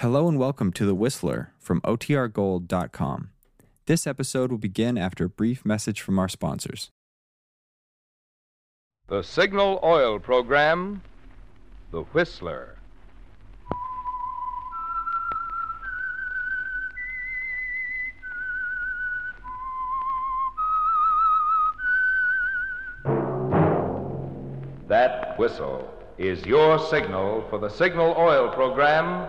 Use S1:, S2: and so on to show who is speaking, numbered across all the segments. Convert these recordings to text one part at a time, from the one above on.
S1: Hello and welcome to The Whistler from OTRGold.com. This episode will begin after a brief message from our sponsors.
S2: The Signal Oil Program, The Whistler. That whistle is your signal for the Signal Oil Program,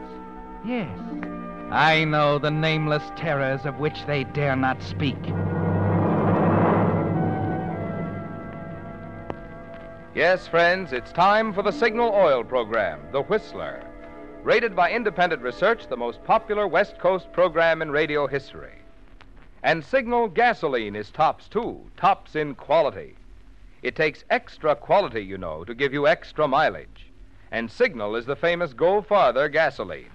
S3: Yes, I know the nameless terrors of which they dare not speak.
S2: Yes, friends, it's time for the Signal Oil Program, The Whistler. Rated by independent research, the most popular West Coast program in radio history. And Signal gasoline is tops, too, tops in quality. It takes extra quality, you know, to give you extra mileage. And Signal is the famous Go Farther gasoline.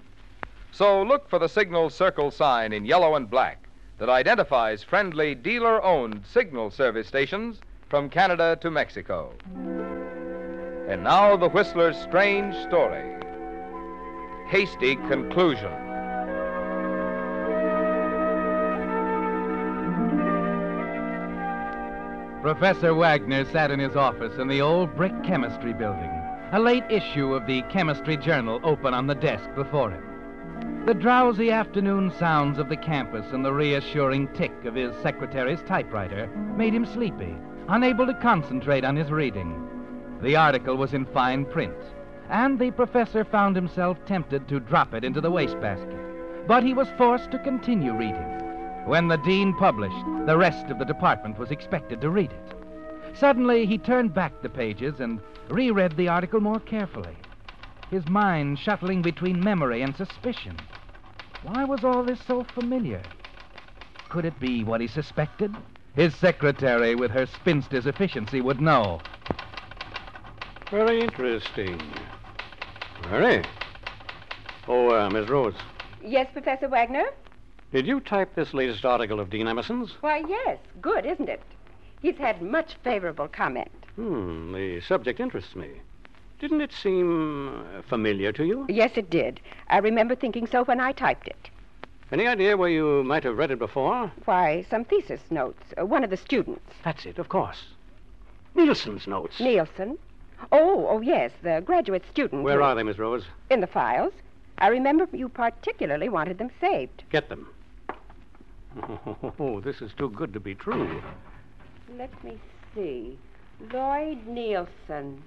S2: So look for the Signal Circle sign in yellow and black that identifies friendly dealer owned Signal service stations from Canada to Mexico. And now the Whistler's strange story. Hasty conclusion.
S3: Professor Wagner sat in his office in the old brick chemistry building, a late issue of the Chemistry Journal open on the desk before him. The drowsy afternoon sounds of the campus and the reassuring tick of his secretary's typewriter made him sleepy, unable to concentrate on his reading. The article was in fine print, and the professor found himself tempted to drop it into the wastebasket. But he was forced to continue reading. When the dean published, the rest of the department was expected to read it. Suddenly, he turned back the pages and reread the article more carefully, his mind shuttling between memory and suspicion. Why was all this so familiar? Could it be what he suspected? His secretary, with her spinster's efficiency, would know.
S4: Very interesting. Very. Oh, uh, Miss Rose,
S5: Yes, Professor Wagner?
S4: did you type this latest article of Dean Emerson's?
S5: Why, yes. Good, isn't it? He's had much favorable comment.
S4: Hmm, the subject interests me. Didn't it seem uh, familiar to you?
S5: Yes, it did. I remember thinking so when I typed it.
S4: Any idea where you might have read it before?
S5: Why, some thesis notes. Uh, one of the students.
S4: That's it, of course. Nielsen's notes.
S5: Nielsen. Oh, oh, yes, the graduate student.
S4: Where
S5: who-
S4: are they, Miss Rose?
S5: In the files. I remember you particularly wanted them saved.
S4: Get them. Oh, this is too good to be true.
S5: Let me see. Lloyd Nielsen.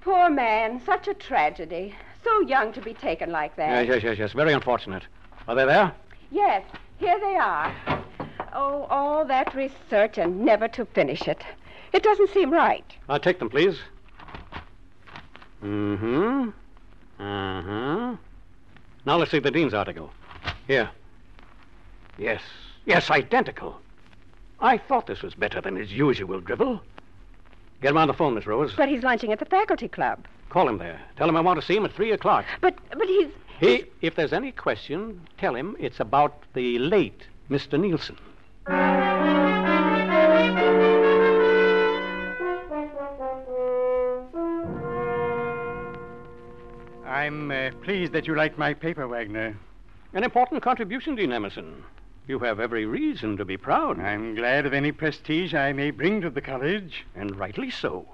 S5: Poor man, such a tragedy. So young to be taken like that.
S4: Yes, yes, yes, yes. Very unfortunate. Are they there?
S5: Yes, here they are. Oh, all that research and never to finish it. It doesn't seem right.
S4: I'll take them, please. Mm-hmm. Uh-huh. Now let's see the Dean's article. Here. Yes. Yes, identical. I thought this was better than his usual drivel. Get him on the phone, Miss Rose.
S5: But he's lunching at the faculty club.
S4: Call him there. Tell him I want to see him at three o'clock.
S5: But but he's
S4: He, if there's any question, tell him it's about the late Mr. Nielsen.
S6: I'm uh, pleased that you like my paper, Wagner.
S4: An important contribution, Dean Emerson. You have every reason to be proud.
S6: I'm glad of any prestige I may bring to the college.
S4: And rightly so.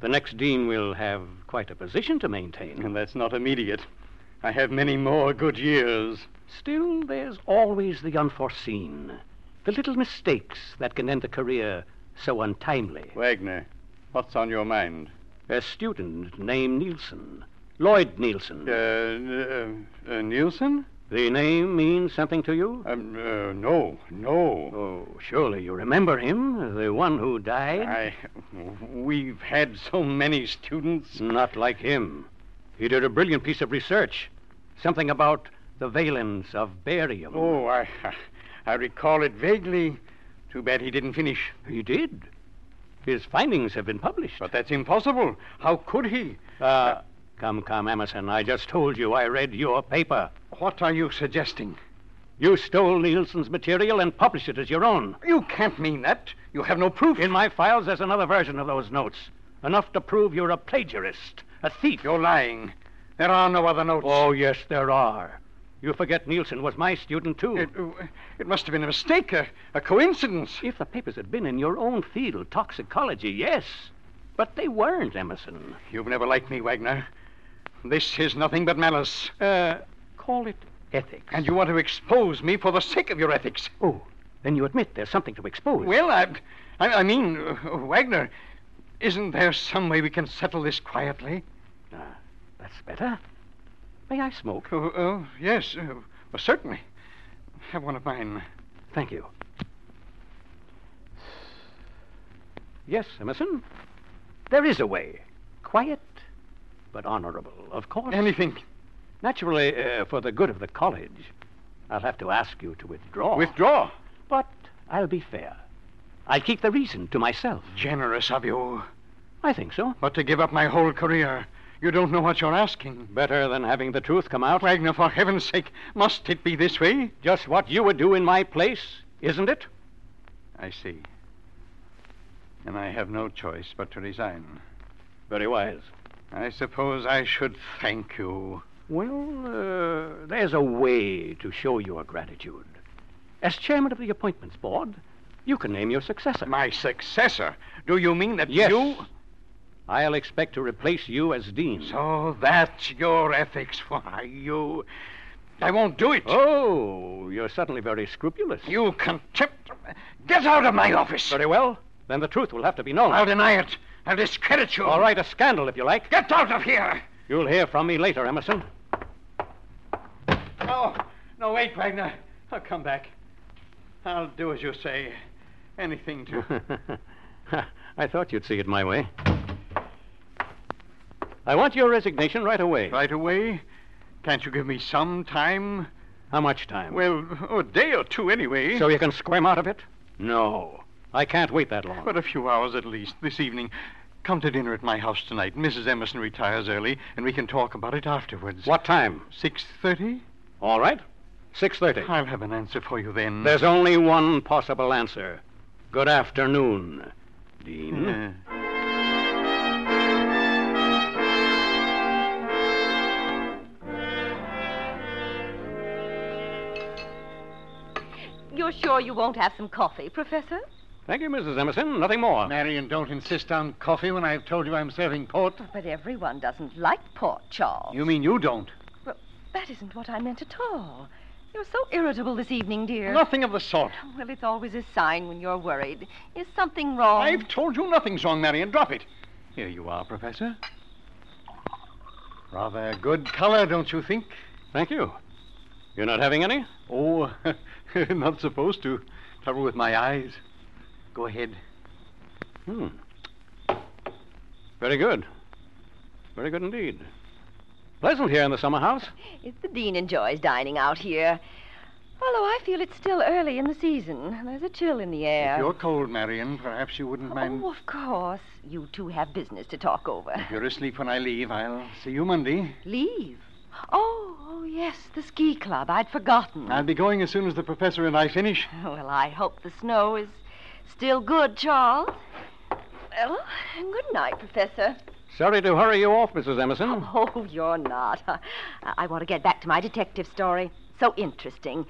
S4: The next dean will have quite a position to maintain.
S6: And that's not immediate. I have many more good years.
S4: Still, there's always the unforeseen. The little mistakes that can end a career so untimely.
S6: Wagner, what's on your mind?
S4: A student named Nielsen. Lloyd Nielsen.
S6: Uh, uh, uh, Nielsen?
S4: The name means something to you?
S6: Um, uh, no, no.
S4: Oh, surely you remember him, the one who died?
S6: I. We've had so many students.
S4: Not like him. He did a brilliant piece of research. Something about The valence of barium.
S6: Oh, I, I recall it vaguely. Too bad he didn't finish.
S4: He did. His findings have been published.
S6: But that's impossible. How could he?
S4: Uh, come, come, Emerson. I just told you I read your paper.
S6: What are you suggesting?
S4: You stole Nielsen's material and published it as your own.
S6: You can't mean that. You have no proof.
S4: In my files, there's another version of those notes. Enough to prove you're a plagiarist, a thief.
S6: You're lying. There are no other notes.
S4: Oh, yes, there are. You forget Nielsen was my student, too.
S6: It, it must have been a mistake, a, a coincidence.
S4: If the papers had been in your own field, toxicology, yes. But they weren't, Emerson.
S6: You've never liked me, Wagner. This is nothing but malice.
S4: Uh, call it ethics.
S6: And you want to expose me for the sake of your ethics.
S4: Oh, then you admit there's something to expose.
S6: Well, I, I, I mean, uh, Wagner, isn't there some way we can settle this quietly?
S4: Uh, that's better. May I smoke?
S6: Oh, oh yes, uh, well, certainly. Have one of mine.
S4: Thank you. Yes, Emerson. There is a way. Quiet, but honorable, of course.
S6: Anything.
S4: Naturally, uh, for the good of the college, I'll have to ask you to withdraw.
S6: Withdraw?
S4: But I'll be fair. I'll keep the reason to myself.
S6: Generous of you.
S4: I think so.
S6: But to give up my whole career, you don't know what you're asking.
S4: Better than having the truth come out.
S6: Wagner, for heaven's sake, must it be this way?
S4: Just what you would do in my place, isn't it?
S6: I see. And I have no choice but to resign.
S4: Very wise.
S6: I suppose I should thank you.
S4: Well, uh, there's a way to show your gratitude. As chairman of the appointments board, you can name your successor.
S6: My successor? Do you mean that
S4: Yes.
S6: you.
S4: I'll expect to replace you as dean.
S6: So that's your ethics. Why, you. I won't do it.
S4: Oh, you're suddenly very scrupulous.
S6: You contempt. Get out of my office.
S4: Very well. Then the truth will have to be known.
S6: I'll deny it. I'll discredit you.
S4: All right, a scandal if you like.
S6: Get out of here.
S4: You'll hear from me later, Emerson.
S6: No, no, wait, Wagner. I'll come back. I'll do as you say. Anything to.
S4: I thought you'd see it my way. I want your resignation right away.
S6: right away? Can't you give me some time?
S4: How much time?
S6: Well, a day or two anyway.
S4: So you can squirm out of it? No. I can't wait that long.
S6: But a few hours at least, this evening. Come to dinner at my house tonight. Mrs. Emerson retires early, and we can talk about it afterwards.
S4: What time?
S6: Six thirty?
S4: All right. 6.30.
S6: I'll have an answer for you then.
S4: There's only one possible answer. Good afternoon, Dean.
S6: Uh,
S7: You're sure you won't have some coffee, Professor?
S4: Thank you, Mrs. Emerson. Nothing more.
S6: Marion, don't insist on coffee when I've told you I'm serving port.
S7: But everyone doesn't like port, Charles.
S6: You mean you don't?
S7: Well, that isn't what I meant at all. You're so irritable this evening, dear.
S6: Nothing of the sort.
S7: Oh, well, it's always a sign when you're worried. Is something wrong?
S6: I've told you nothing's wrong, Marion. Drop it. Here you are, Professor. Rather good color, don't you think?
S4: Thank you. You're not having any?
S6: Oh, not supposed to. Trouble with my eyes. Go ahead.
S4: Hmm. Very good. Very good indeed. Pleasant here in the summer house.
S7: If the dean enjoys dining out here. Although I feel it's still early in the season. There's a chill in the air.
S6: If you're cold, Marion, perhaps you wouldn't mind.
S7: Oh, of course. You two have business to talk over.
S6: If you're asleep when I leave, I'll see you Monday.
S7: Leave. Oh, oh, yes, the ski club. I'd forgotten.
S6: I'll be going as soon as the professor and I finish.
S7: Well, I hope the snow is still good, Charles. Well, good night, Professor.
S4: Sorry to hurry you off, Mrs. Emerson.
S7: Oh, you're not. I, I want to get back to my detective story. So interesting.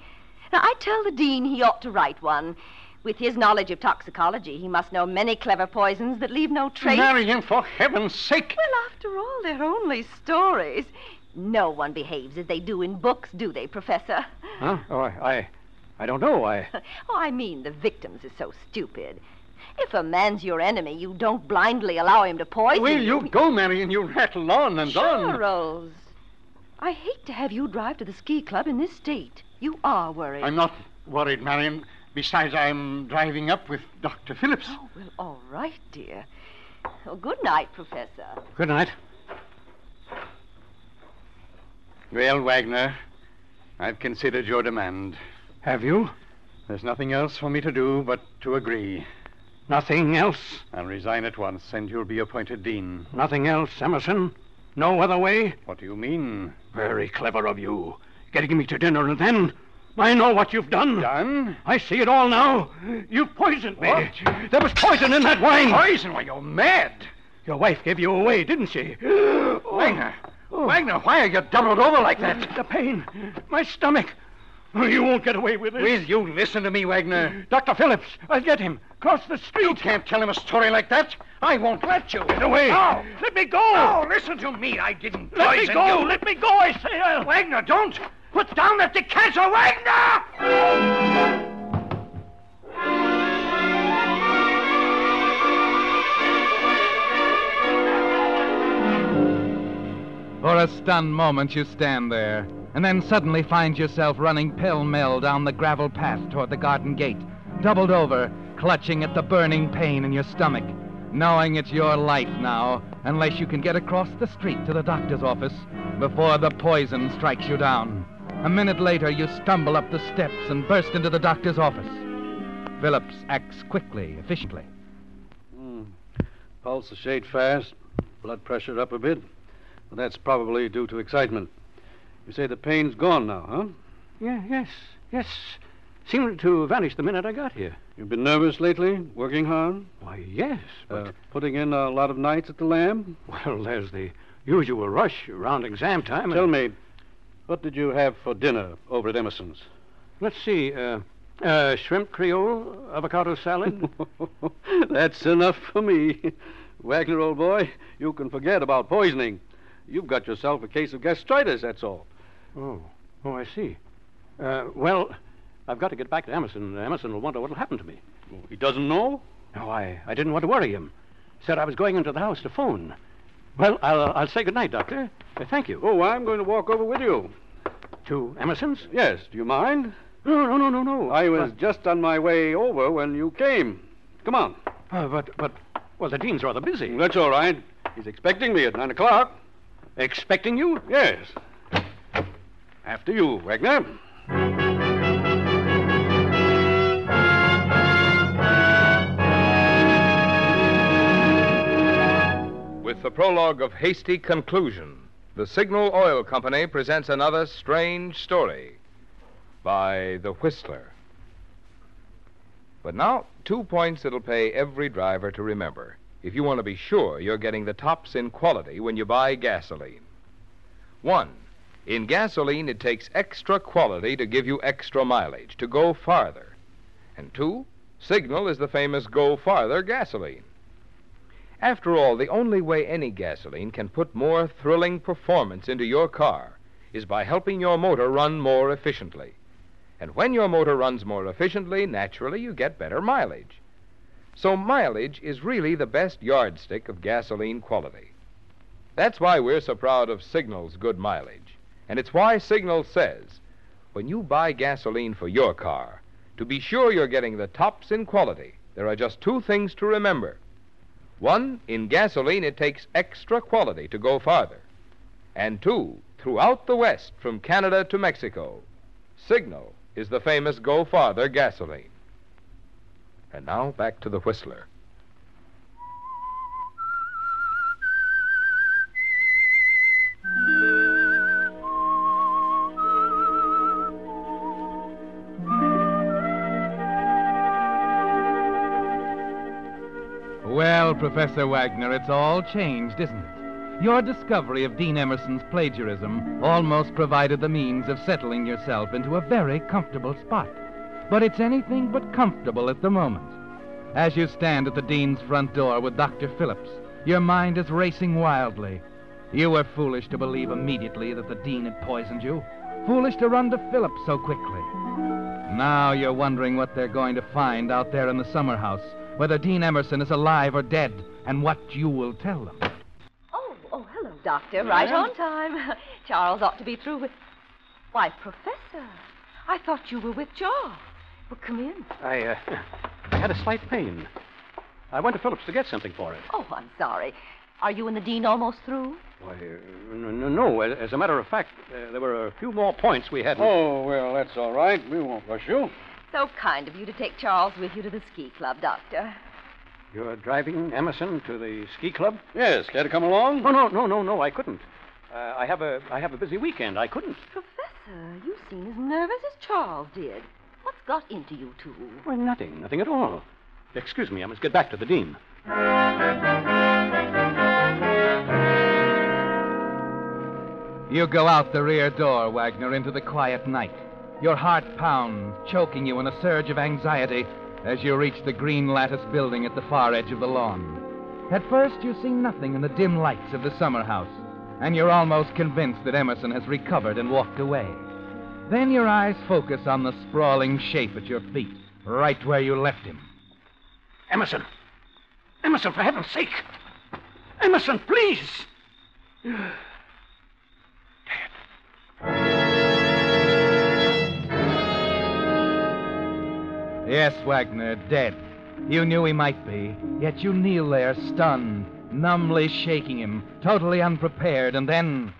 S7: Now, I tell the dean he ought to write one. With his knowledge of toxicology, he must know many clever poisons that leave no trace.
S6: Marion, for heaven's sake!
S7: Well, after all, they're only stories. No one behaves as they do in books, do they, Professor?
S4: Huh? Oh, I, I, don't know. I.
S7: Oh, I mean, the victims are so stupid. If a man's your enemy, you don't blindly allow him to poison
S6: Will you go, Marion? You rattle on and on.
S7: Charles, I hate to have you drive to the ski club in this state. You are worried.
S6: I'm not worried, Marion. Besides, I'm driving up with Dr. Phillips.
S7: Oh, well, all right, dear. Well, good night, Professor.
S4: Good night.
S6: Well, Wagner, I've considered your demand.
S4: Have you?
S6: There's nothing else for me to do but to agree.
S4: Nothing else?
S6: I'll resign at once, and you'll be appointed dean.
S4: Nothing else, Emerson? No other way?
S6: What do you mean?
S4: Very clever of you. Getting me to dinner and then. I know what you've done.
S6: Done?
S4: I see it all now. You've poisoned me. What? There was poison in that wine.
S6: Poison? Why, you're mad.
S4: Your wife gave you away, didn't she?
S6: Wagner. Oh. Wagner, why are you doubled over like that?
S4: The pain. My stomach. Oh, You won't get away with it.
S6: Will you listen to me, Wagner?
S4: Dr. Phillips, I'll get him. Cross the street.
S6: You can't tell him a story like that. I won't let you.
S4: Get away.
S6: No.
S4: Let me go.
S6: No, listen to me. I didn't
S4: Let me go.
S6: you.
S4: Let me go, I say. I'll...
S6: Wagner, don't. Put down that decanter, Wagner!
S3: For a stunned moment, you stand there, and then suddenly find yourself running pell mell down the gravel path toward the garden gate, doubled over, clutching at the burning pain in your stomach, knowing it's your life now, unless you can get across the street to the doctor's office before the poison strikes you down. A minute later, you stumble up the steps and burst into the doctor's office. Phillips acts quickly, efficiently. Hmm.
S8: Pulse a shade fast, blood pressure up a bit. That's probably due to excitement. You say the pain's gone now, huh?
S4: Yeah, yes, yes. Seemed to vanish the minute I got here.
S8: You've been nervous lately, working hard,
S4: Why, yes, but...
S8: uh, putting in a lot of nights at the Lamb.
S4: Well, there's the usual rush around exam time. and-
S8: Tell me, what did you have for dinner over at Emerson's?
S4: Let's see. Uh, uh, shrimp creole, avocado salad.
S8: That's enough for me. Wagner, old boy, you can forget about poisoning. You've got yourself a case of gastritis, that's all.
S4: oh, oh, I see. Uh, well, I've got to get back to Emerson. Emerson will wonder what'll happen to me.
S8: He doesn't know?
S4: No, I, I didn't want to worry him. Said I was going into the house to phone. Well, I'll, I'll say good night, Doctor. Uh, thank you.
S8: Oh, I'm going to walk over with you.
S4: To Emerson's?
S8: Yes, do you mind?
S4: No, no, no, no, no.
S8: I was just on my way over when you came. Come on.
S4: Uh, but, but, well, the dean's rather busy.
S8: That's all right. He's expecting me at nine o'clock.
S4: Expecting you?
S8: Yes. After you, Wagner.
S2: With the prologue of Hasty Conclusion, the Signal Oil Company presents another strange story by The Whistler. But now, two points that'll pay every driver to remember if you want to be sure you're getting the tops in quality when you buy gasoline. One, in gasoline, it takes extra quality to give you extra mileage, to go farther. And two, Signal is the famous Go Farther gasoline. After all, the only way any gasoline can put more thrilling performance into your car is by helping your motor run more efficiently. And when your motor runs more efficiently, naturally you get better mileage. So mileage is really the best yardstick of gasoline quality. That's why we're so proud of Signal's good mileage. And it's why Signal says when you buy gasoline for your car, to be sure you're getting the tops in quality, there are just two things to remember. One, in gasoline, it takes extra quality to go farther. And two, throughout the West, from Canada to Mexico, Signal is the famous Go Farther gasoline. And now back to the Whistler.
S3: Well, Professor Wagner, it's all changed, isn't it? Your discovery of Dean Emerson's plagiarism almost provided the means of settling yourself into a very comfortable spot. But it's anything but comfortable at the moment. As you stand at the Dean's front door with Dr. Phillips, your mind is racing wildly. You were foolish to believe immediately that the Dean had poisoned you, foolish to run to Phillips so quickly. Now you're wondering what they're going to find out there in the summer house, whether Dean Emerson is alive or dead, and what you will tell them.
S7: Oh, oh, hello, Doctor. Right on time. Charles ought to be through with. Why, Professor, I thought you were with Jaw. Well, come in.
S4: I, uh, I had a slight pain. I went to Phillips to get something for it.
S7: Oh, I'm sorry. Are you and the dean almost through?
S4: Why, uh, no, no, no. As as a matter of fact, uh, there were a few more points we hadn't.
S8: Oh, well, that's all right. We won't rush you.
S7: So kind of you to take Charles with you to the ski club, Doctor.
S4: You're driving Emerson to the ski club?
S8: Yes, care to come along?
S4: No, no, no, no, no. I couldn't. Uh, I have a I have a busy weekend. I couldn't.
S7: Professor, you seem as nervous as Charles did. What's got into you two?
S4: Well, nothing, nothing at all. Excuse me. I must get back to the dean.
S3: You go out the rear door, Wagner, into the quiet night. Your heart pounds, choking you in a surge of anxiety as you reach the green lattice building at the far edge of the lawn. At first, you see nothing in the dim lights of the summer house, and you're almost convinced that Emerson has recovered and walked away. Then your eyes focus on the sprawling shape at your feet, right where you left him.
S4: Emerson. Emerson, for heaven's sake. Emerson, please. Dead.
S3: Yes, Wagner, dead. You knew he might be, yet you kneel there, stunned, numbly shaking him, totally unprepared, and then.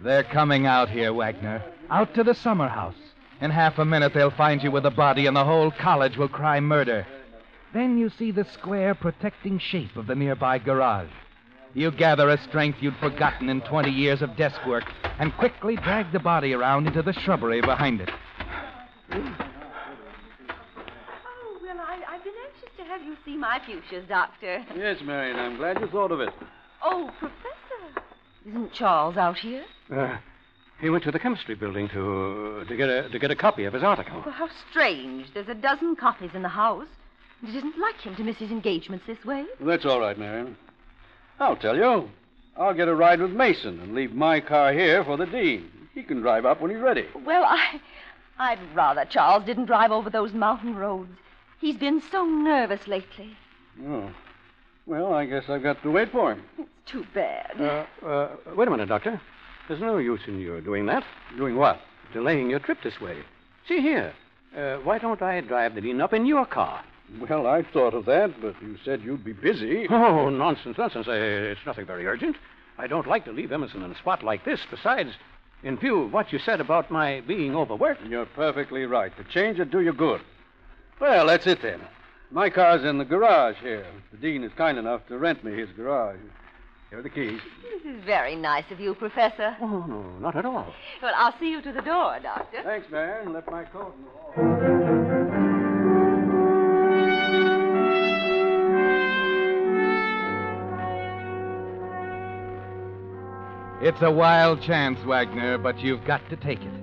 S3: They're coming out here, Wagner. Out to the summer house. In half a minute, they'll find you with the body, and the whole college will cry murder. Then you see the square, protecting shape of the nearby garage. You gather a strength you'd forgotten in 20 years of desk work and quickly drag the body around into the shrubbery behind it.
S7: Oh, well, I, I've been anxious to have you see my fuchsias, Doctor.
S8: Yes, Marion, I'm glad you thought of it.
S7: Oh, Professor. Isn't Charles out here?
S4: Uh, he went to the chemistry building to to get a to get a copy of his article.
S7: Well, how strange. There's a dozen copies in the house. And it isn't like him to miss his engagements this way.
S8: That's all right, Marion. I'll tell you. I'll get a ride with Mason and leave my car here for the dean. He can drive up when he's ready.
S7: Well, I. I'd rather Charles didn't drive over those mountain roads. He's been so nervous lately.
S8: Oh. Well, I guess I've got to wait for him.
S7: It's too bad.
S4: Uh, uh, wait a minute, Doctor. There's no use in your doing that.
S8: Doing what?
S4: Delaying your trip this way. See here. Uh, why don't I drive the dean up in your car?
S8: Well, I thought of that, but you said you'd be busy.
S4: Oh, nonsense, nonsense. Uh, it's nothing very urgent. I don't like to leave Emerson in a spot like this. Besides, in view of what you said about my being overworked.
S8: You're perfectly right. The change would do you good. Well, that's it then. My car's in the garage here. The dean is kind enough to rent me his garage. Here are the keys.
S7: This is very nice of you, Professor.
S4: Oh, no, not at all.
S7: Well, I'll see you to the door, Doctor.
S8: Thanks, Marion. Left my coat in the hall.
S3: It's a wild chance, Wagner, but you've got to take it.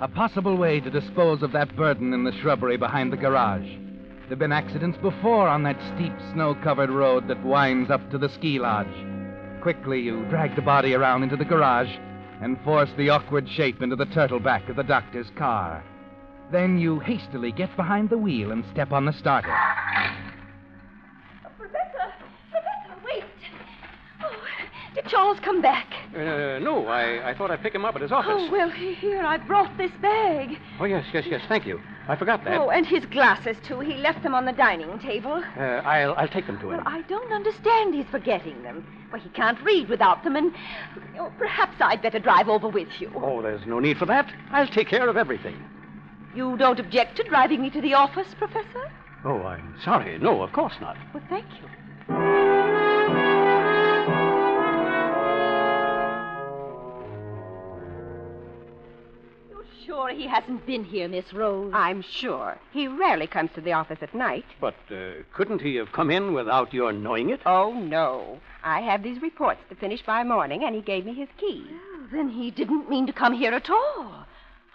S3: A possible way to dispose of that burden in the shrubbery behind the garage. There've been accidents before on that steep, snow covered road that winds up to the ski lodge. Quickly, you drag the body around into the garage and force the awkward shape into the turtle back of the doctor's car. Then you hastily get behind the wheel and step on the starter.
S7: Professor! Professor, wait! Oh, did Charles come back?
S4: Uh, no, I, I thought I'd pick him up at his office.
S7: Oh, well, he- here, I brought this bag.
S4: Oh, yes, yes, yes. Thank you. I forgot that.
S7: Oh, and his glasses, too. He left them on the dining table.
S4: Uh, I'll, I'll take them to him.
S7: Well, I don't understand his forgetting them. Well, he can't read without them, and oh, perhaps I'd better drive over with you.
S4: Oh, there's no need for that. I'll take care of everything.
S7: You don't object to driving me to the office, Professor?
S4: Oh, I'm sorry. No, of course not.
S7: Well, thank you. Sure he hasn't been here, Miss Rose?
S5: I'm sure. He rarely comes to the office at night.
S4: But uh, couldn't he have come in without your knowing it?
S5: Oh, no. I have these reports to finish by morning, and he gave me his key.
S7: Well, then he didn't mean to come here at all.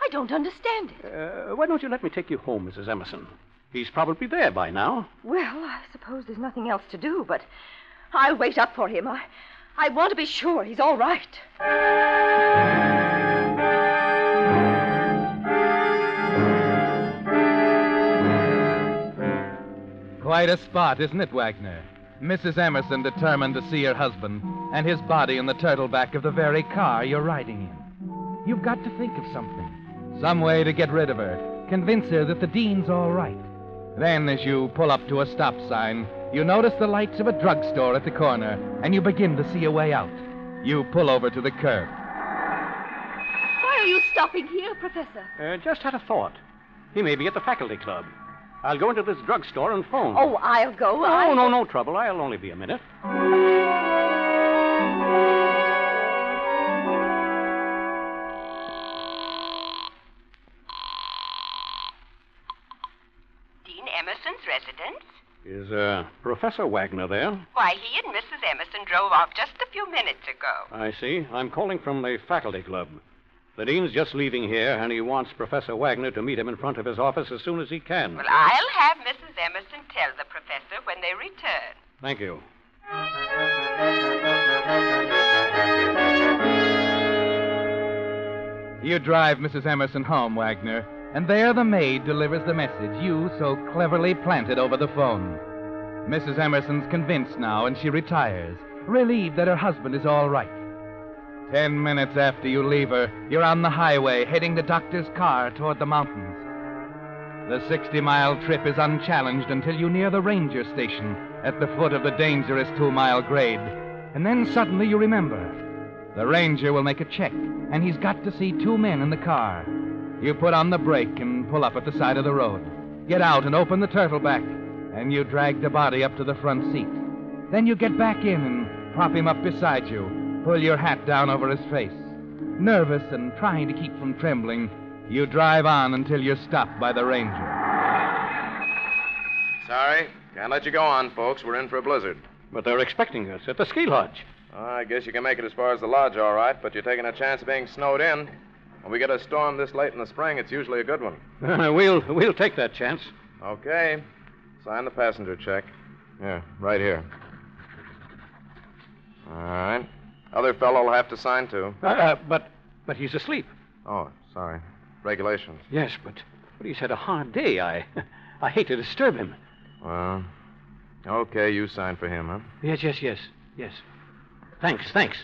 S7: I don't understand it.
S4: Uh, why don't you let me take you home, Mrs. Emerson? He's probably there by now.
S7: Well, I suppose there's nothing else to do, but I'll wait up for him. I, I want to be sure he's all right.
S3: Quite a spot, isn't it, Wagner? Mrs. Emerson determined to see her husband and his body in the turtle back of the very car you're riding in. You've got to think of something. Some way to get rid of her. Convince her that the dean's all right. Then, as you pull up to a stop sign, You notice the lights of a drugstore at the corner, and you begin to see a way out. You pull over to the curb.
S7: Why are you stopping here, Professor?
S4: Uh, just had a thought. He may be at the faculty club. I'll go into this drugstore and phone.
S7: Oh, I'll go.
S4: No, no, no trouble. I'll only be a minute.
S9: Dean Emerson's residence?
S4: Is uh, Professor Wagner there?
S9: Why, he and Mrs. Emerson drove off just a few minutes ago.
S4: I see. I'm calling from the faculty club. The dean's just leaving here, and he wants Professor Wagner to meet him in front of his office as soon as he can.
S9: Well, I'll have Mrs. Emerson tell the professor when they return.
S4: Thank you.
S3: You drive Mrs. Emerson home, Wagner, and there the maid delivers the message you so cleverly planted over the phone. Mrs. Emerson's convinced now, and she retires, relieved that her husband is all right. Ten minutes after you leave her, you're on the highway heading the doctor's car toward the mountains. The 60 mile trip is unchallenged until you near the ranger station at the foot of the dangerous two mile grade. And then suddenly you remember. The ranger will make a check, and he's got to see two men in the car. You put on the brake and pull up at the side of the road. Get out and open the turtle back, and you drag the body up to the front seat. Then you get back in and prop him up beside you, pull your hat down over his face. Nervous and trying to keep from trembling, you drive on until you're stopped by the ranger.
S10: Sorry. Can't let you go on, folks. We're in for a blizzard.
S4: But they're expecting us at the ski lodge.
S10: I guess you can make it as far as the lodge, all right, but you're taking a chance of being snowed in. When we get a storm this late in the spring, it's usually a good one.
S4: we'll we'll take that chance.
S10: Okay. Sign the passenger check. Yeah, right here. All right. Other fellow will have to sign too.
S4: Uh, uh, but but he's asleep.
S10: Oh, sorry. Regulations.
S4: Yes, but but he's had a hard day. I I hate to disturb him.
S10: Well, okay, you sign for him, huh?
S4: Yes, yes, yes, yes. Thanks, thanks.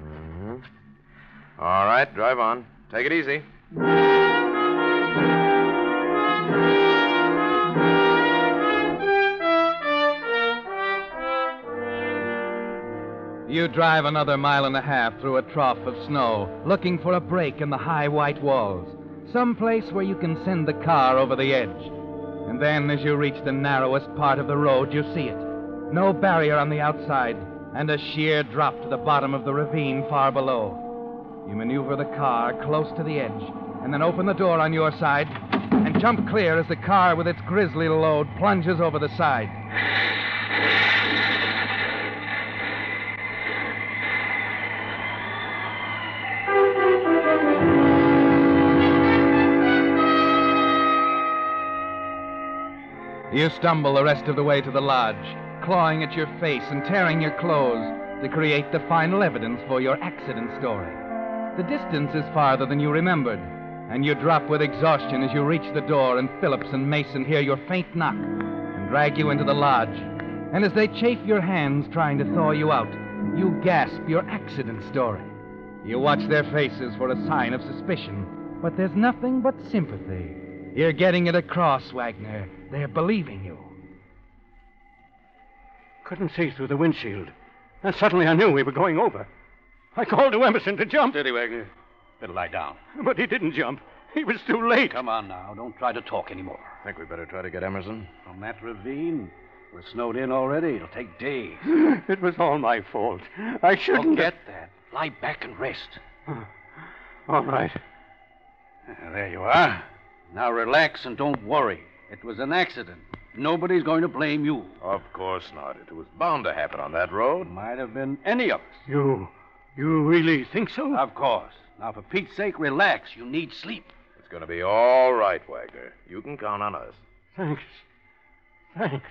S10: Mm-hmm. All right, drive on. Take it easy.
S3: Drive another mile and a half through a trough of snow, looking for a break in the high white walls, some place where you can send the car over the edge. And then, as you reach the narrowest part of the road, you see it. No barrier on the outside, and a sheer drop to the bottom of the ravine far below. You maneuver the car close to the edge, and then open the door on your side and jump clear as the car with its grisly load plunges over the side. You stumble the rest of the way to the lodge, clawing at your face and tearing your clothes to create the final evidence for your accident story. The distance is farther than you remembered, and you drop with exhaustion as you reach the door and Phillips and Mason hear your faint knock and drag you into the lodge. And as they chafe your hands trying to thaw you out, you gasp your accident story. You watch their faces for a sign of suspicion, but there's nothing but sympathy. You're getting it across, Wagner. They're believing you.
S4: Couldn't see through the windshield. And suddenly I knew we were going over. I called to Emerson to jump.
S8: Steady, Wagner. Better lie down.
S4: But he didn't jump. He was too late.
S8: Come on now. Don't try to talk anymore.
S10: I Think we better try to get Emerson.
S8: From that ravine, we're snowed in already. It'll take days.
S4: It was all my fault. I shouldn't.
S8: Forget that. Lie back and rest.
S4: All right.
S8: There you are. Now relax and don't worry. It was an accident. Nobody's going to blame you.
S10: Of course not. It was bound to happen on that road.
S8: Might have been any of us.
S4: You. You really think so?
S8: Of course. Now, for Pete's sake, relax. You need sleep.
S10: It's going to be all right, Wagner. You can count on us.
S4: Thanks. Thanks.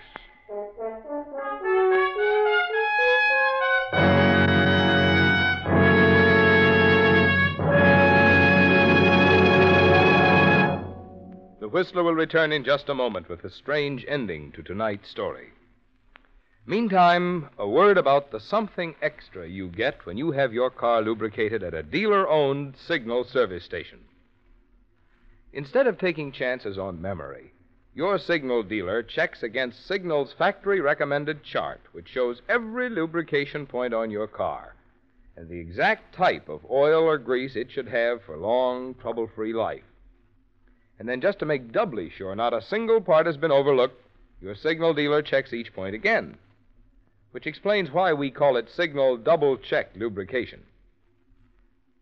S2: The Whistler will return in just a moment with a strange ending to tonight's story. Meantime, a word about the something extra you get when you have your car lubricated at a dealer owned signal service station. Instead of taking chances on memory, Your signal dealer checks against Signal's factory recommended chart, which shows every lubrication point on your car and the exact type of oil or grease it should have for long, trouble free life. And then, just to make doubly sure not a single part has been overlooked, your signal dealer checks each point again, which explains why we call it signal double check lubrication.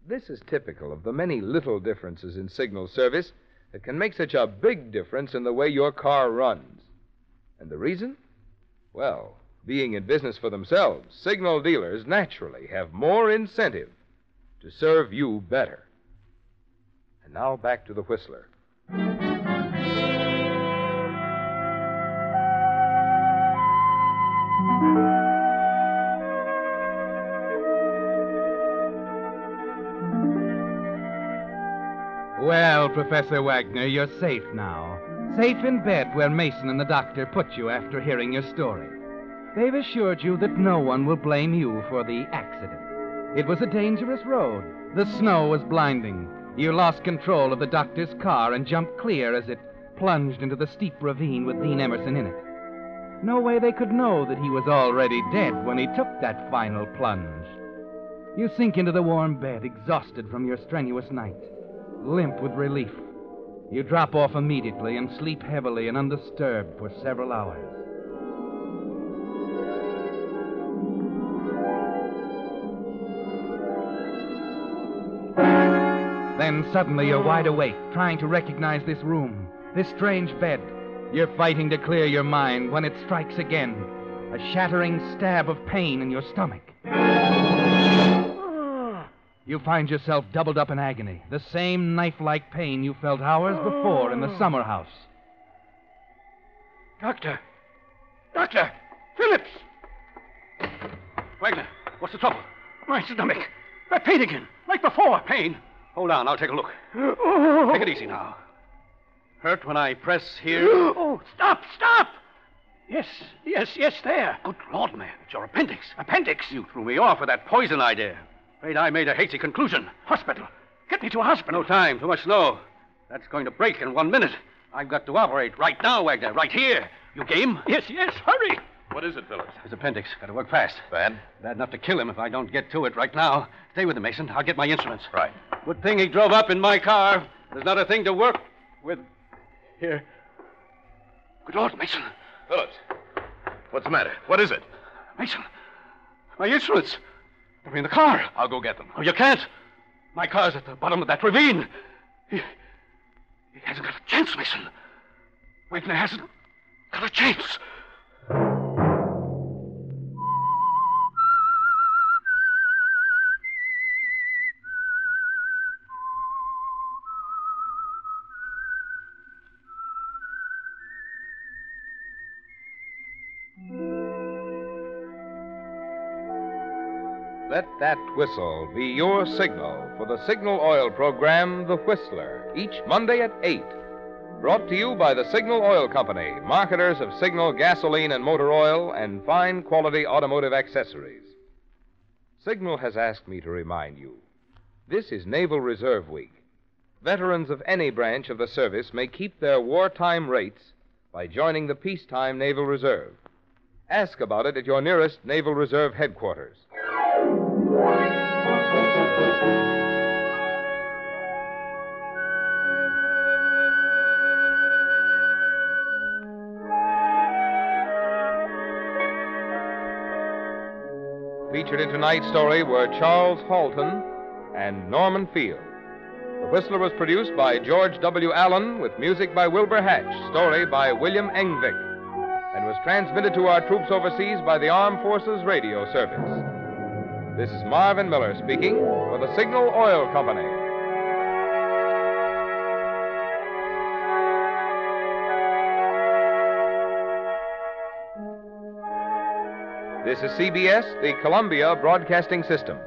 S2: This is typical of the many little differences in signal service that can make such a big difference in the way your car runs. And the reason? Well, being in business for themselves, signal dealers naturally have more incentive to serve you better. And now back to the Whistler.
S3: Professor Wagner, you're safe now. Safe in bed where Mason and the doctor put you after hearing your story. They've assured you that no one will blame you for the accident. It was a dangerous road. The snow was blinding. You lost control of the doctor's car and jumped clear as it plunged into the steep ravine with Dean Emerson in it. No way they could know that he was already dead when he took that final plunge. You sink into the warm bed, exhausted from your strenuous night, limp with relief. You drop off immediately and sleep heavily and undisturbed for several hours. Then suddenly you're wide awake, trying to recognize this room, this strange bed. You're fighting to clear your mind when it strikes again a shattering stab of pain in your stomach. You find yourself doubled up in agony, the same knife like pain you felt hours before in the oh. summer house.
S4: Doctor! Doctor! Phillips! Wagner, what's the trouble? My stomach. That pain again, like before. Pain? Hold on, I'll take a look. Oh. Take it easy now. Hurt when I press here? Oh, stop, stop! Yes, yes, yes, there. Good Lord, man, it's your appendix. Appendix? You threw me off with that poison idea. Afraid I made a hasty conclusion. Hospital. Get me to a hospital. No time, too much snow. That's going to break in one minute. I've got to operate right now, Wagner, right here. You game? Yes, yes, hurry.
S10: What is it, Phillips?
S4: His appendix. Got to work fast.
S10: Bad?
S4: Bad enough to kill him if I don't get to it right now. Stay with him, Mason. I'll get my instruments.
S10: Right.
S4: Good thing he drove up in my car. There's not a thing to work with here. Good Lord, Mason.
S10: Phillips. What's the matter? What is it?
S4: Mason. My instruments. They're in the car.
S10: I'll go get them.
S4: Oh, you can't. My car's at the bottom of that ravine. He, he hasn't got a chance, Mason. Wagner hasn't got a chance.
S2: That whistle be your signal for the Signal Oil program, The Whistler, each Monday at 8. Brought to you by the Signal Oil Company, marketers of Signal gasoline and motor oil and fine quality automotive accessories. Signal has asked me to remind you this is Naval Reserve Week. Veterans of any branch of the service may keep their wartime rates by joining the Peacetime Naval Reserve. Ask about it at your nearest Naval Reserve headquarters. Featured in tonight's story were Charles Halton and Norman Field. The Whistler was produced by George W. Allen with music by Wilbur Hatch, story by William Engvick, and was transmitted to our troops overseas by the Armed Forces Radio Service. This is Marvin Miller speaking for the Signal Oil Company. This is CBS, the Columbia Broadcasting System.